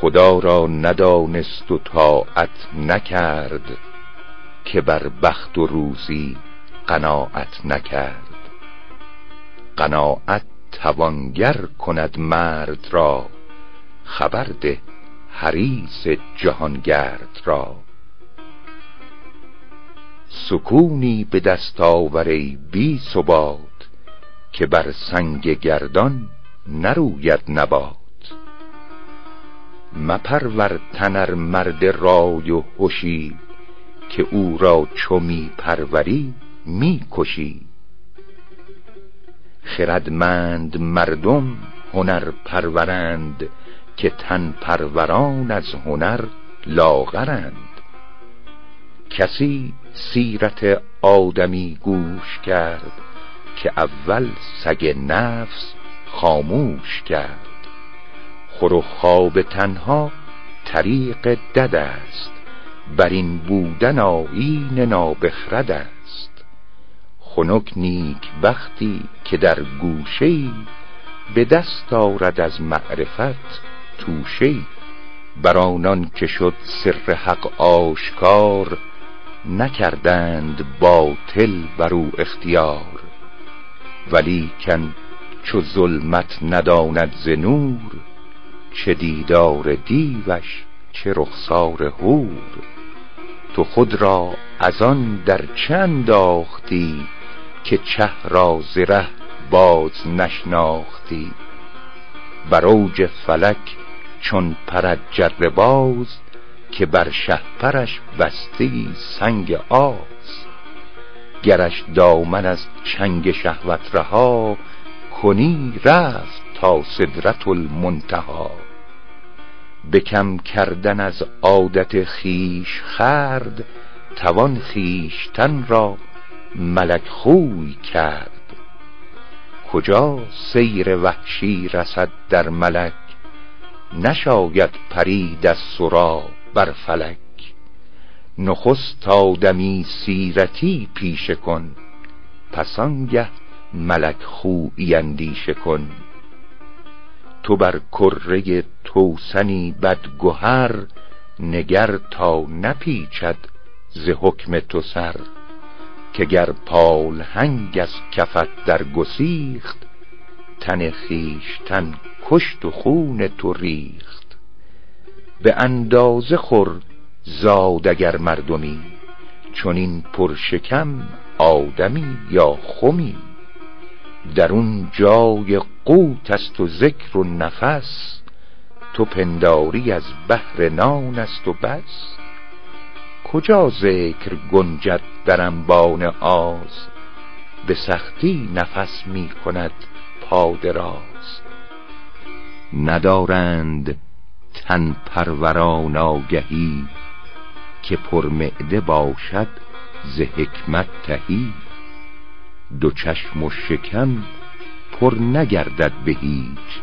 خدا را ندانست و طاعت نکرد که بر بخت و روزی قناعت نکرد. قناعت توانگر کند مرد را خبر ده حریص جهانگرد را. سکونی به دست آوری بی ثبات که بر سنگ گردان نروید نبات. مپرور تنر مرد رای و هوشی که او را چو می پروری می کشی. خردمند مردم هنر پرورند که تن پروران از هنر لاغرند. کسی سیرت آدمی گوش کرد که اول سگ نفس خاموش کرد. خور و خواب تنها طریق دد است بر این بودن آیین نابخرد است. خنک نیک وقتی که در گوشه به دست آرد از معرفت توشه بر آنان که شد سر حق آشکار نکردند باطل بر او اختیار. ولیکن چو ظلمت نداند ز نور چه دیدار دیوش چه رخسار هور تو خود را از آن در چه انداختی که چه را ز ره باز نشناختی. بر اوج فلک چون پرد جره باز که بر شهپرش بسته سنگ آز. گرش دامن از چنگ شهوت رها کنی رفت تا سدرت المنتها. به کم کردن از عادت خیش خرد توان خویشتن را ملک خوی کرد. کجا سیر وحشی رسد در ملک؟ نشاید پرید از سرا بر فلک. نخست آدمی سیرتی پیشه کن پس آنگه ملک خویی اندیشه کن. تو بر کره توسنی بدگهر نگر تا نپیچد ز حکم تو سر. که گر پالهنگ از کفت در گسیخت تن خویشتن کشت و خون تو ریخت. به اندازه خور زاد اگر مردمی چون این پرشکم آدمی یا خمی. در اون جای قوت است و ذکر و نفس تو پنداری از بهر نان است و بس. کجا ذکر گنجد در انبان آز؟ به سختی نفس می کند پادراز ندارند تن پروران آگهی که پرمعده باشد ز حکمت تهی. دو چشم و شکم پر نگردد به هیچ.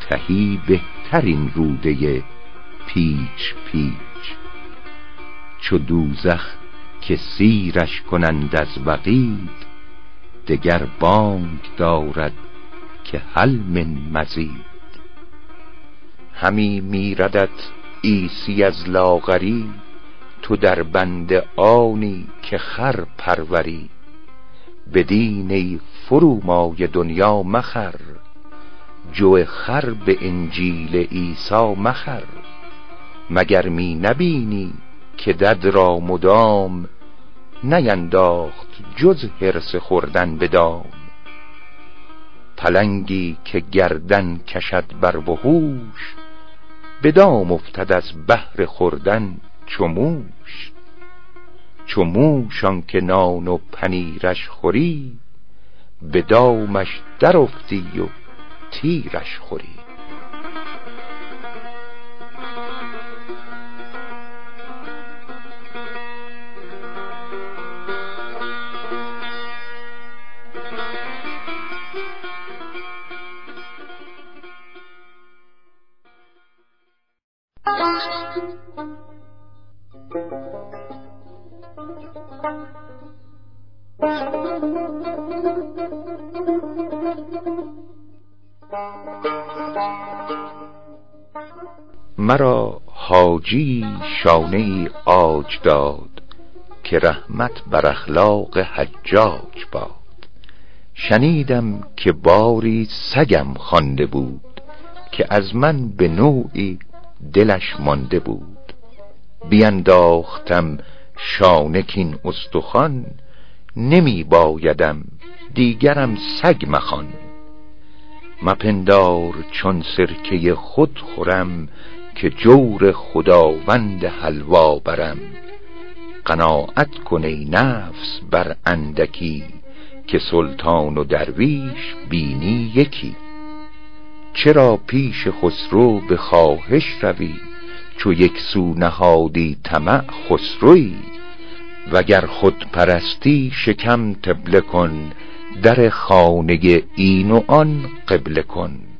تهی بهترین روده پیچ پیچ. چو دوزخ که سیرش کنند از وقید دگر بانگ دارد که هل من مزید. همی میردت عیسی از لاغری تو در بند آنی که خر پروری. بدین ای فرومای دنیا مخر جو خر به انجیل عیسی مخر. مگر می نبینی که دد را مدام نینداخت جز حرص خوردن به دام؟ پلنگی که گردن کشد بر وحوش به دام افتد از بهر خوردن چو موش. چو موش که نان و پنیرش خوری به دامش در افتی و تیرش خوری. مرا حاجی شانه آج داد که رحمت بر اخلاق حجاج باد. شنیدم که باری سگم خوانده بود که از من به نوعی دلش مانده بود. بینداختم شانکین استخوان نمی بایدم دیگرم سگ مخوان. مپندار چون سرکه خود خورم که جور خداوند حلوا برم. قناعت کن ای نفس بر اندکی که سلطان و درویش بینی یکی. چرا پیش خسرو به خواهش روی؟ چو یک سو نهادی طمع خسروی. وگر خود پرستی شکم تبله کن در خانه این و آن قبله کن.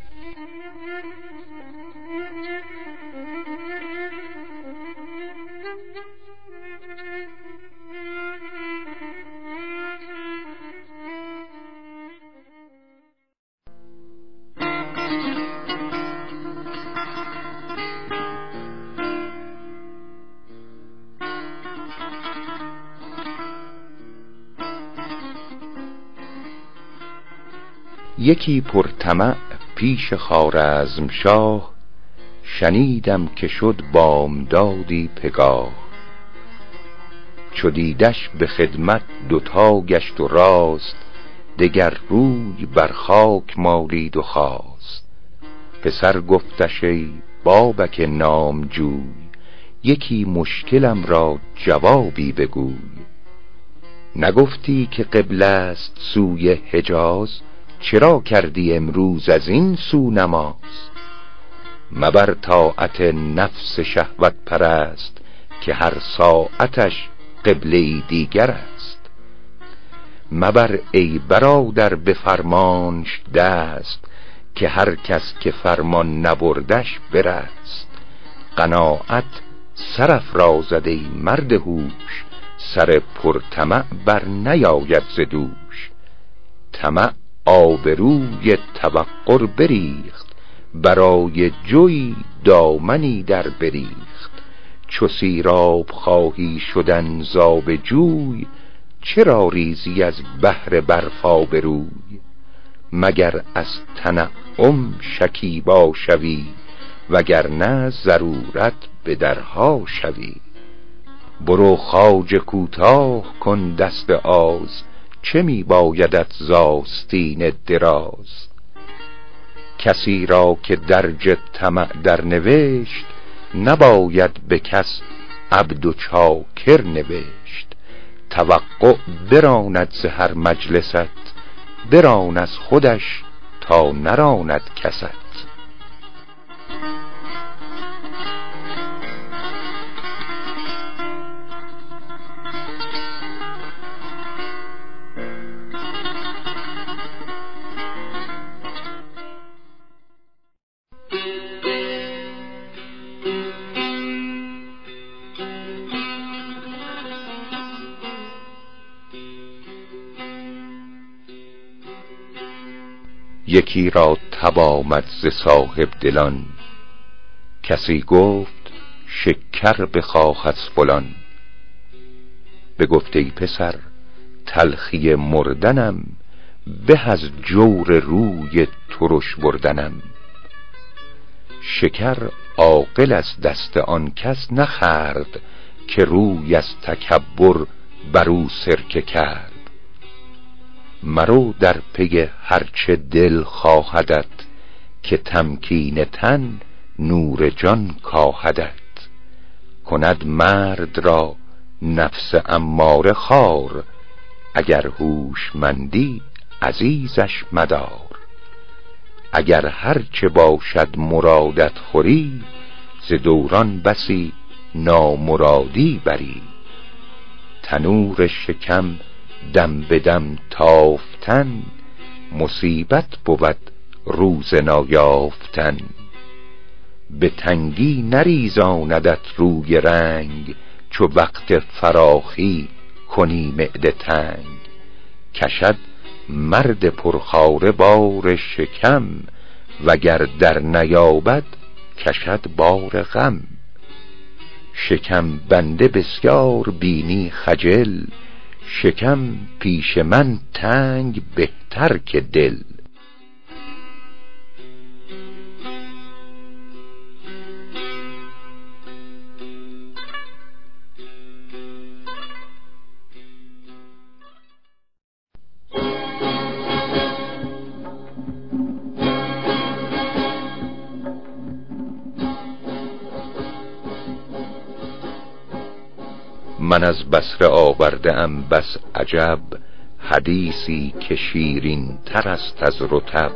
یکی پرطمع پیش خارزم شاه شنیدم که شد بامدادی پگاه. چو دیدش به خدمت دوتا گشت و راست دگر روی بر خاک مالید و خواست. پسر گفتش ای بابک نامجوی یکی مشکلم را جوابی بگوی. نگفتی که قبل است سوی حجاز؟ چرا کردی امروز از این سو نماز؟ مبر طاعت نفس شهوت پرست که هر ساعتش قبله دیگر است. مبر ای برادر به فرمانش دست که هر کس که فرمان نبردش برست. قناعت سرف را زده مرد هوش سر پرطمع بر نیاید ز دوش. طمع آبروی توقر بریخت برای جوی دامنی در بریخت. چو سیراب خواهی شدن زاب جوی چرا ریزی از بهر برفا بروی؟ مگر از تنعم شکیبا شوی وگرنه ضرورت به درها شوی؟ برو خواجه کوتاه کن دست آز چه می بایدت زاستین دراز؟ کسی را که درج طمع در نوشت نباید به کس عبد و چاکر نوشت. توقع براند ز هر مجلست بران از خودش تا نراند کست. یکی را تب آمد ز صاحب دلان. کسی گفت شکر بخواه از فلان. بگفت ای پسر تلخی مردنم به از جور روی ترش بردنم. شکر عاقل از دست آن کس نخرد که روی از تکبر بر او سرکه کرد. مرو در پی هرچه دل خواهدت که تمکین تن نور جان کاهدت. کند مرد را نفس اماره خار اگر هوشمندی عزیزش مدار. اگر هرچه باشد مرادت خوری ز دوران بسی نامرادی بری. تنور شکم دم به دم تافتن مصیبت بود روز نایافتن. به تنگی نریزاندت روی رنگ چو وقت فراخی کنی معده تنگ. کشد مرد پرخاره بار شکم وگر در نیابد کشد بار غم. شکم بنده بسیار بینی خجل شکم پیش من تنگ بهتر که دل. من از بسر آورده ام بس عجب حدیثی که شیرین تر است از رتب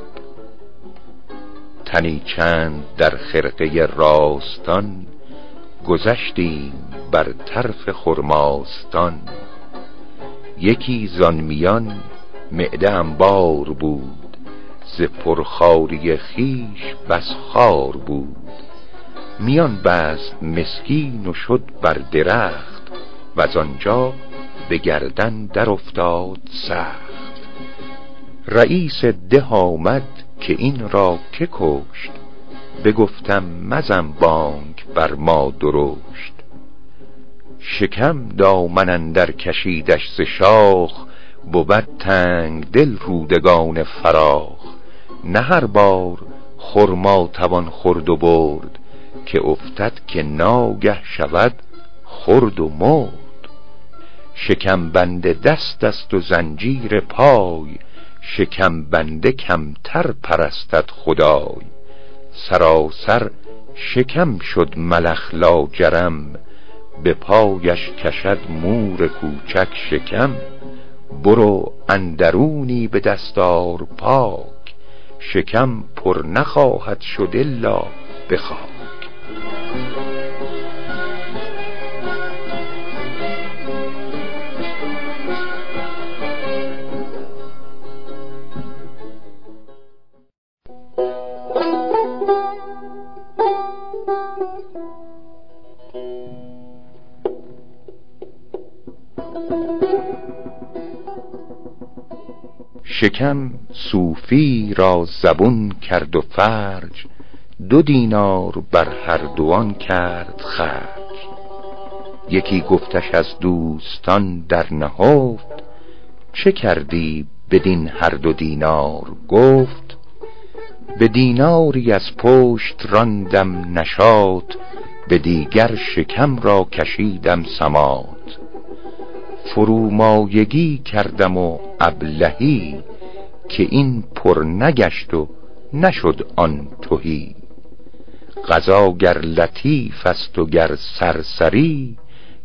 تنی چند در خرقه راستان گذشتیم بر طرف خرماستان. یکی زان میان معده انبار بود ز پرخاری خیش بس خار بود. میان بست مسکین و شد بر درخت. و آنجا به گردن در افتاد سخت. رئیس ده آمد که این را که کشت بگفتم مزم بانک بر ما درشت. شکم دامن اندر کشیدش ز شاخ بود تنگ دل رودگان فراخ. نه هر بار خرما توان خورد و برد که افتد که ناگه شود خرد و مرد. شکم بنده دست است و زنجیر پای شکم بنده کمتر پرستد خدای. سراسر شکم شد ملخ لاجرم به پایش کشد مور کوچک شکم. برو اندرونی به دستار پاک شکم پر نخواهد شد الا بخواه شکم صوفی را زبون کرد و فرج دو دینار بر هر دوان کرد خرج. یکی گفتش از دوستان در نهفت چه کردی بدین هر دو دینار؟ گفت به دیناری از پشت راندم نشاط به دیگر شکم را کشیدم سمات فرومایگی کردم و ابلهی که این پر نگشت و نشد آن توهی غذا گر لطیف است و گر سرسری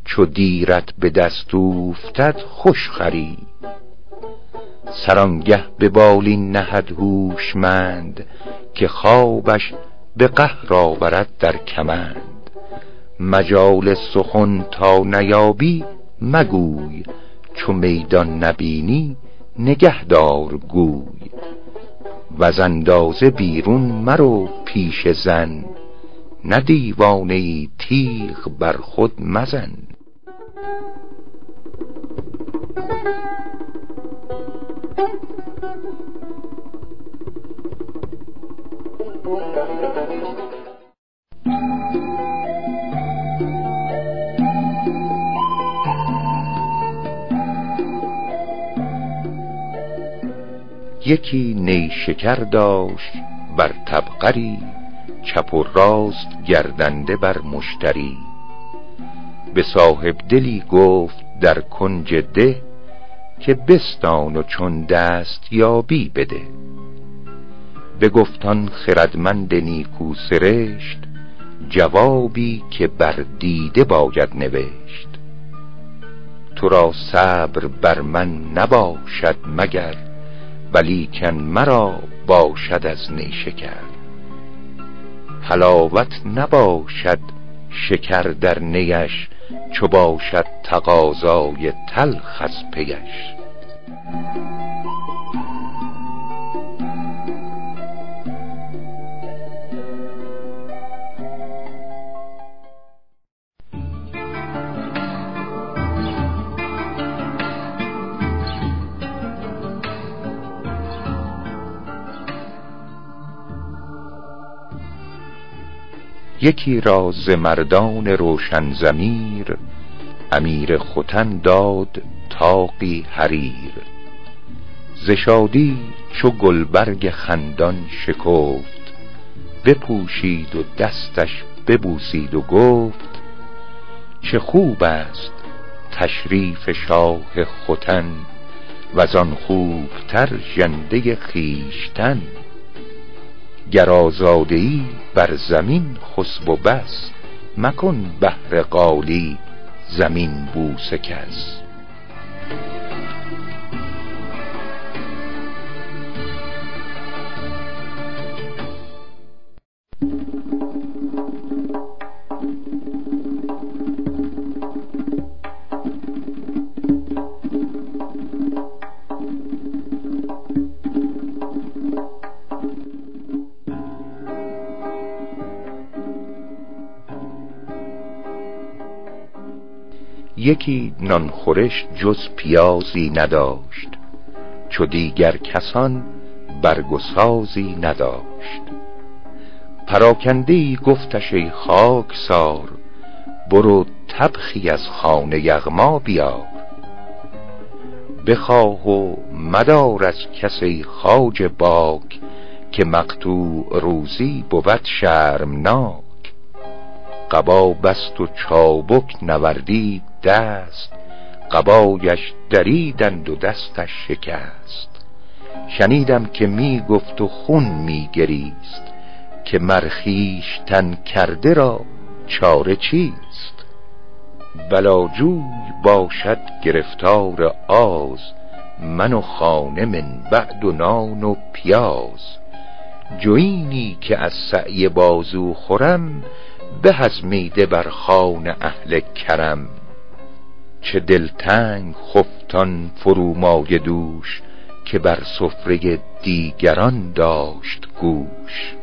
چو دیرت به دست اوفتد خوش خری سرانگه به بالین نهد هوشمند که خوابش به قهر آورد در کمند. مجال سخن تا نیابی مگوی چو میدان نبینی نگهدار گوی. و اندازه بیرون مرو پیش زن نه دیوانه ای تیغ بر خود مزن. یکی نیشکر داشت بر طبقری چپ و راست گردنده بر مشتری. به صاحب دلی گفت در کنج ده که بستان و چون دست یابی بده. بگفتان خردمند نیکو سرشت جوابی که بر دیده باید نوشت. تو را صبر بر من نباشد مگر ولیکن مرا باشد از نیشکر. حلاوت نباشد شکر در نیش چو باشد تقاضای تلخ از پیش. یکی را ز مردان روشن زمیر امیر ختن داد تاقی حریر. ز شادی چو گلبرگ خندان شکفت بپوشید و دستش ببوسید و گفت چه خوب است تشریف شاه ختن و آن خوبتر ژنده خویشتن. گر آزاده ای بر زمین خسب و بس مکن بهر قالی زمین بوسه کس. یکی نانخورش جز پیازی نداشت چو دیگر کسان برگسازی نداشت. پراکنده گفتش ای خاکسار برو طبخی از خانه یغما بیار. بخواه و مدار از کسی خاج باک که مقطوع روزی بود شرمناک. قبا بست و چابک نوردید دست قبایش دریدند و دستش شکست. شنیدم که می گفت و خون می گریست که مرخیش تن کرده را چاره چیست؟ بلاجوی باشد گرفتار آز من و خانه من بعد و نان و پیاز. جوینی که از سعی بازو خورم به از میده بر خان اهل کرم. چه دلتنگ خفتان فرومایه دوش که بر سفره دیگران داشت گوش.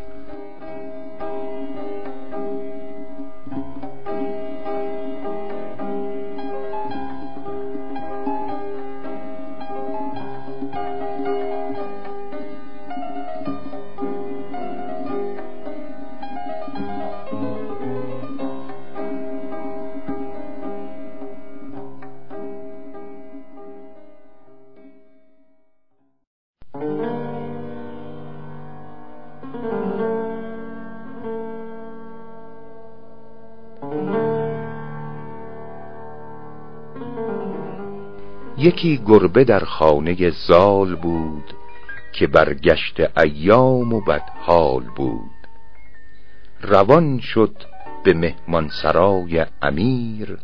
یکی گربه در خانه زال بود که برگشت ایام و بدحال بود. روان شد به مهمانسرای امیر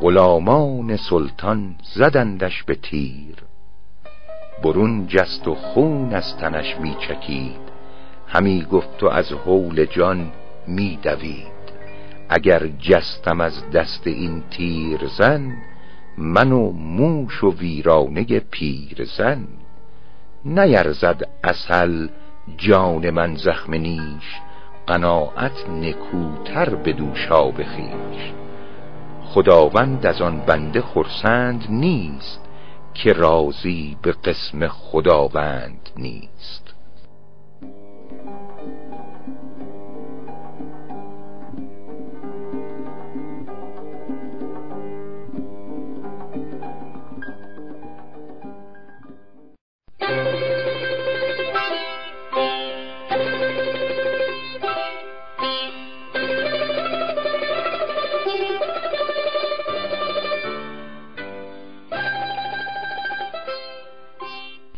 غلامان سلطان زدندش به تیر. برون جست و خون از تنش می چکید همی گفت و از حول جان می دوید. اگر جستم از دست این تیر زن من و موش و ویرانه پیرزن نیرزد اصل جان من زخم نیش قناعت نکوتر به دوشا بخیش خداوند از آن بنده خرسند نیست که راضی به قسم خداوند نیست.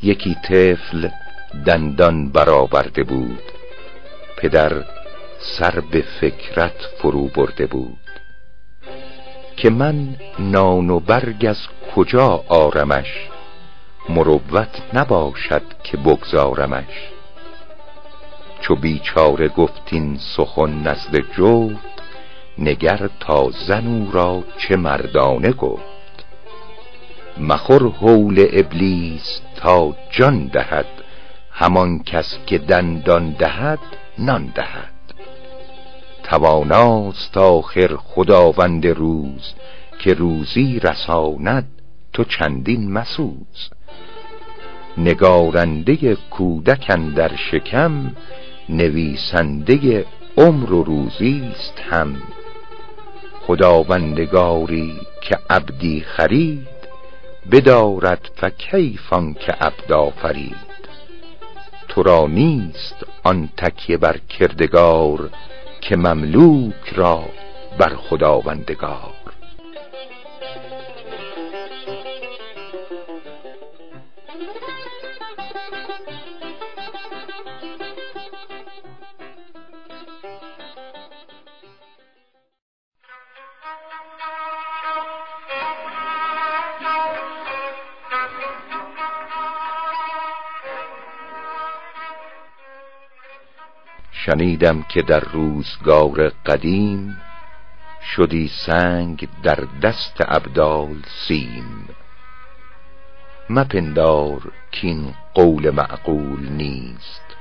یکی طفل دندان برآورده بود. پدر سر به فکرت فرو برده بود. که من نان و برگ از کجا آرمش؟ مروت نباشد که بگذارمش. چو بیچاره گفتین سخن نزد جفت نگر تا زن را چه مردانه گفت. مخور حول ابلیس تا جان دهد. همان کس که دندان دهد نان دهد. تواناست آخر خداوند روز که روزی رساند تو چندین مسوز. نگارنده کودکن در شکم نویسنده عمر و روزیست هم. خداوندگاری که عبدی خرید بدارد فکیفان که عبد آفرید. تو را نیست آن تکیه بر کردگار که مملوک را بر خداوندگار. شنیدم که در روزگار قدیم شدی سنگ در دست ابدال سیم. مپندار کین قول معقول نیست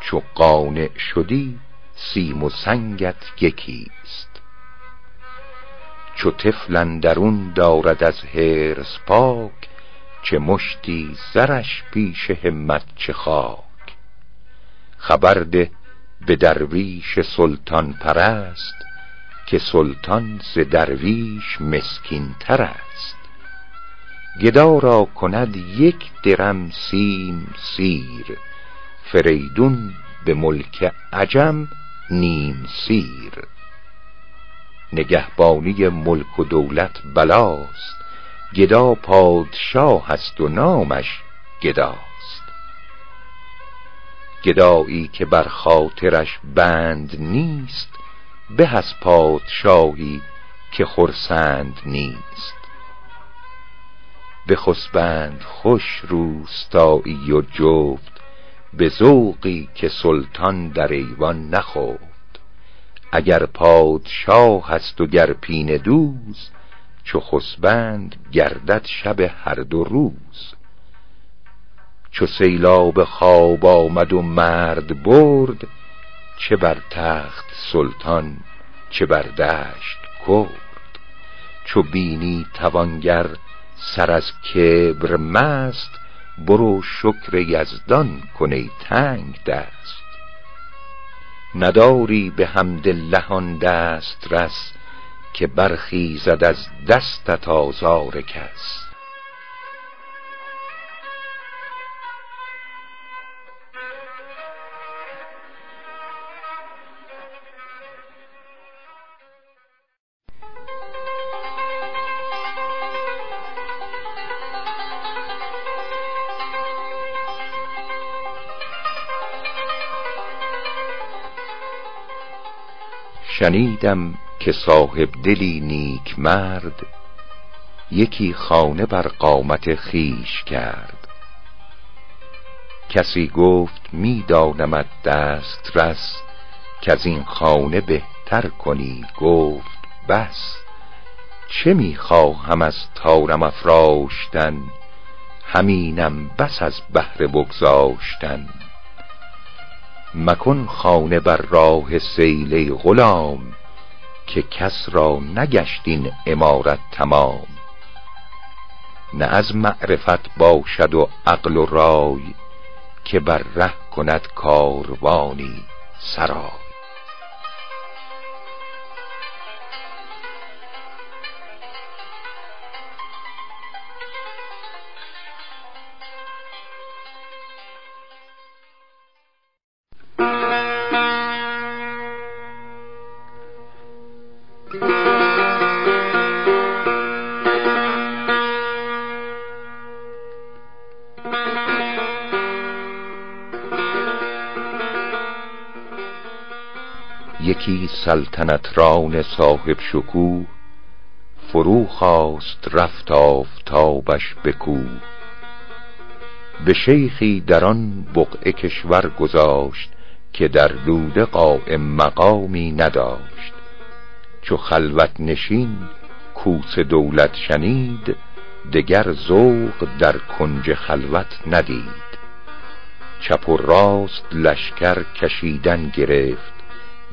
چو قانع شدی سیم و سنگت یکیست. چو طفل درون دارد از هرس پاک چه مشتی زرش پیش همت چه خاک. خبر ده به درویش سلطان پرست که سلطان ز درویش مسکین تر است. گدا را کند یک درم سیم سیر فریدون به ملک عجم نیم سیر. نگهبانی ملک و دولت بلاست گدا پادشاه است و نامش گدا. گدایی که بر خاطرش بند نیست به از پادشاهی که خرسند نیست. بخسبند خوش روستایی و جفت به ذوقی که سلطان در ایوان نخفت. اگر پادشاه هست و گر پینه دوز چو خسبند گردد شب هر دو روز. چو سیلاب خواب آمد و مرد برد چه بر تخت سلطان چه بر دشت کرد. چو بینی توانگر سر از کبر مست برو شکر یزدان کنی تنگ دست. نداری به حمد لهان دست رس که برخیزد از دستت آزار کس. شنیدم که صاحب دلی نیک مرد یکی خانه بر قامت خیش کرد. کسی گفت می دانمت دست رس که از این خانه بهتر کنی گفت بس. چه می خواهم از تارم افراشتن؟ همینم بس از بهر بگذاشتن. مکن خانه بر راه سیل غلام که کس را نگشت این امارت تمام. نه از معرفت باشد و عقل و رای که بر ره کند کاروانی سرای سلطنت ران صاحب شکوه فرو خواست رفت آفتابش به کوه. به شیخی در آن بقعه کشور گذاشت که در دوده قائم مقامی نداشت. چو خلوت نشین کوس دولت شنید دگر ذوق در کنج خلوت ندید. چپ و راست لشکر کشیدن گرفت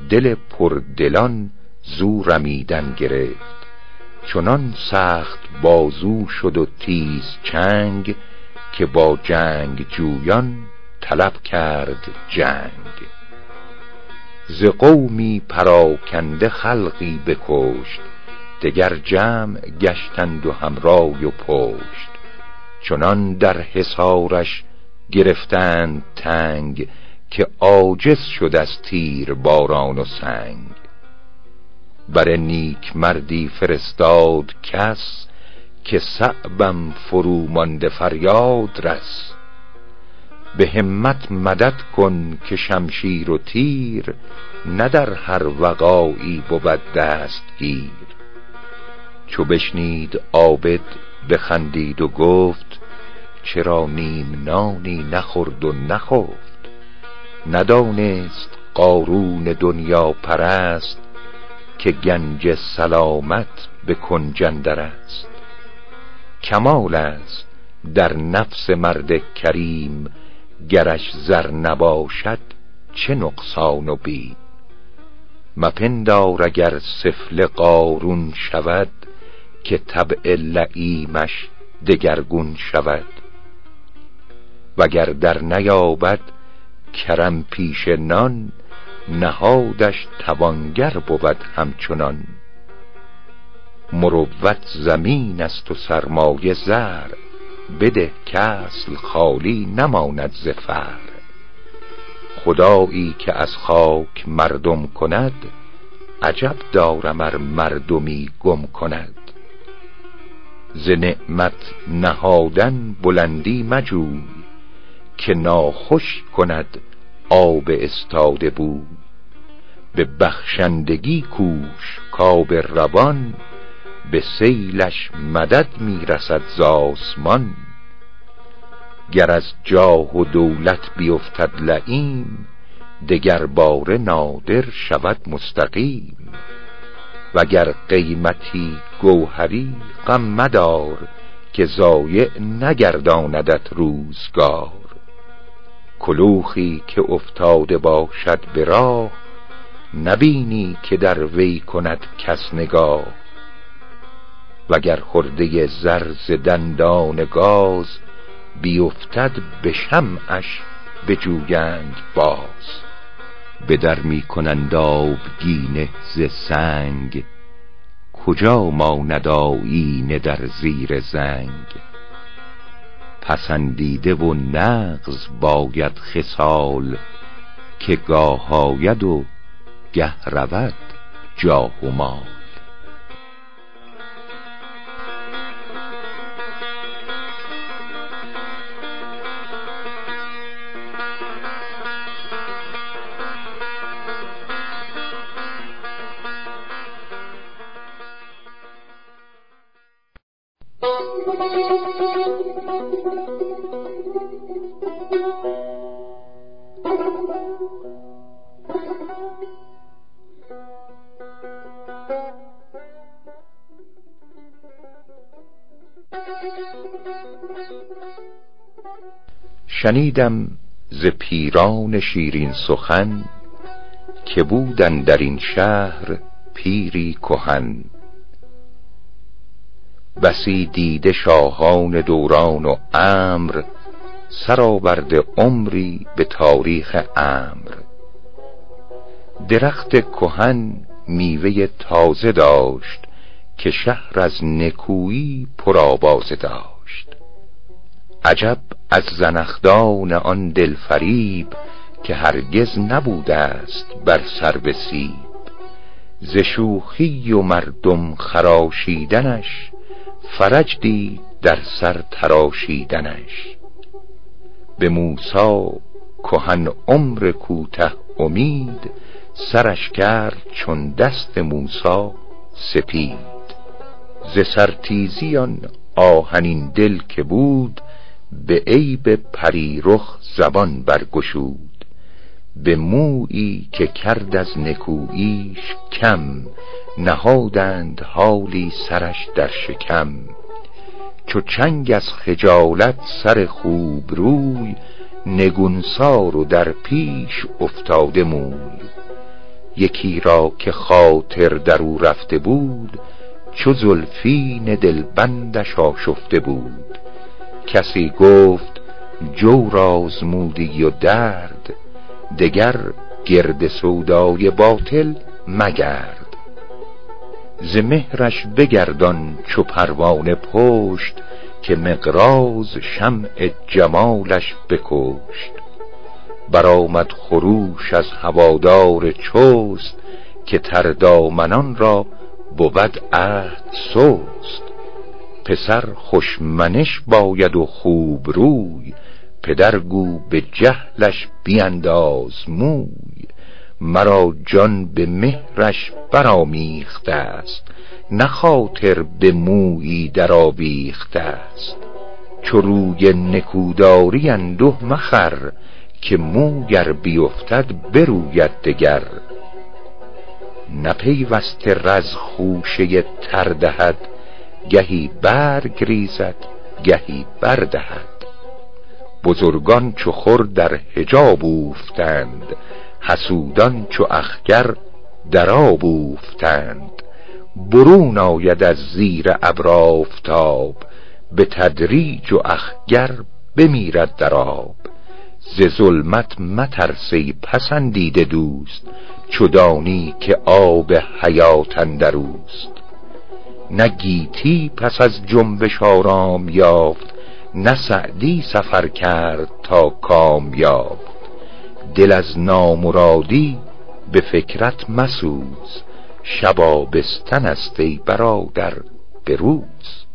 دل پردلان زو رمیدن گرفت. چنان سخت بازو شد و تیز چنگ که با جنگ جویان طلب کرد جنگ. ز قومی پراکنده خلقی بکشت دگر جمع گشتند و همرای و پشت. چنان در حسارش گرفتند تنگ که عاجز شد از تیر باران و سنگ. بر نیک مردی فرستاد کس که صعبم فرو مانده فریاد رس. به همت مدد کن که شمشیر و تیر نه در هر وقایی بود دستگیر. چو بشنید عابد بخندید و گفت چرا نیم نانی نخورد و نخفت؟ ندانست قارون دنیا پرست که گنج سلامت به کنجندر است. کمال است در نفس مرد کریم گرش زر نباشد چه نقصان و بیم. مپندار اگر سفل قارون شود که طبع لعیمش دگرگون شود. وگر در نیابد کرم پیش نان نهادش توانگر بود همچنان. مروت زمین است و سرمایه زر بده کسل خالی نماند ز خدایی که از خاک مردم کند عجب دارم ار مردمی گم کند. ز نعمت نهادن بلندی مجوی که ناخوش کند آب استاده بود به بخشندگی کوش کاب روان به سیلش مدد می‌رسد ز آسمان. گر از جاه و دولت بیفتد لعیم دگر باره نادر شود مستقیم. وگر قیمتی گوهری غم مدار که ضایع نگرداندت روزگار. کلوخی که افتاده باشد به راه نبینی که در وی کند کس نگاه. وگر خرده زر ز دندان گاز بیفتد به شمعش بجویند باز. به در می کنند آبگینه ز سنگ کجا ماند آیینه در زیر زنگ؟ پسندیده و نغز باید خسال که گاه آید و گه رود جاه و مال. شنیدم ز پیران شیرین سخن که بودن در این شهر پیری کهن. بسی دیده شاهان دوران و امر سرآورده عمری به تاریخ امر. درخت کهن میوه تازه داشت که شهر از نکویی پرآوازه داشت. عجب از زنخدان آن دلفریب که هرگز نبوده است بر سر بسیب. ز شوخی و مردم خراشیدنش فرج دید در سر تراشیدنش. به موسا کهن عمر کوته امید سرش کرد چون دست موسا سپید. ز سرتیزی آن آهنین دل که بود به عیب پریرخ زبان برگشود. به مویی که کرد از نکوییش کم نهادند حالی سرش در شکم. چو چنگ از خجالت سر خوب روی نگونسار و در پیش افتاده موی. یکی را که خاطر در او رفته بود چو زلفین دلبندش آشفته بود. کسی گفت جور آزمودی و درد دگر گرد سودای باطل مگرد. ز مهرش بگردان چو پروانه پشت که مقراز شمع جمالش بکشت. برآمد خروش از هوادار چست که تردامنان را بود عهد سست. پسر خوشمنش باید و خوب روی پدر گو به جهلش بینداز موی. مرا جان به مهرش برآمیخته است نه خاطر به مویی درآویخته است. چو روی نکوداری انده مخر که موگر بیفتد بروید دگر. نپیوسته رز خوشه تر دهد گهی برگ ریزد گهی بردهد بزرگان چو خور در حجاب اوفتند حسودان چو اخگر در آب اوفتند. برون آید از زیر ابر آفتاب به تدریج و اخگر بمیرد در آب. ز ظلمت مترسی پسندیده دوست چو دانی که آب حیات اندروست نه گیتی پس از جنبش آرام یافت نه سعدی سفر کرد تا کامیاب دل از نامرادی به فکرت مسوز شبابستن است ای برادر به روز.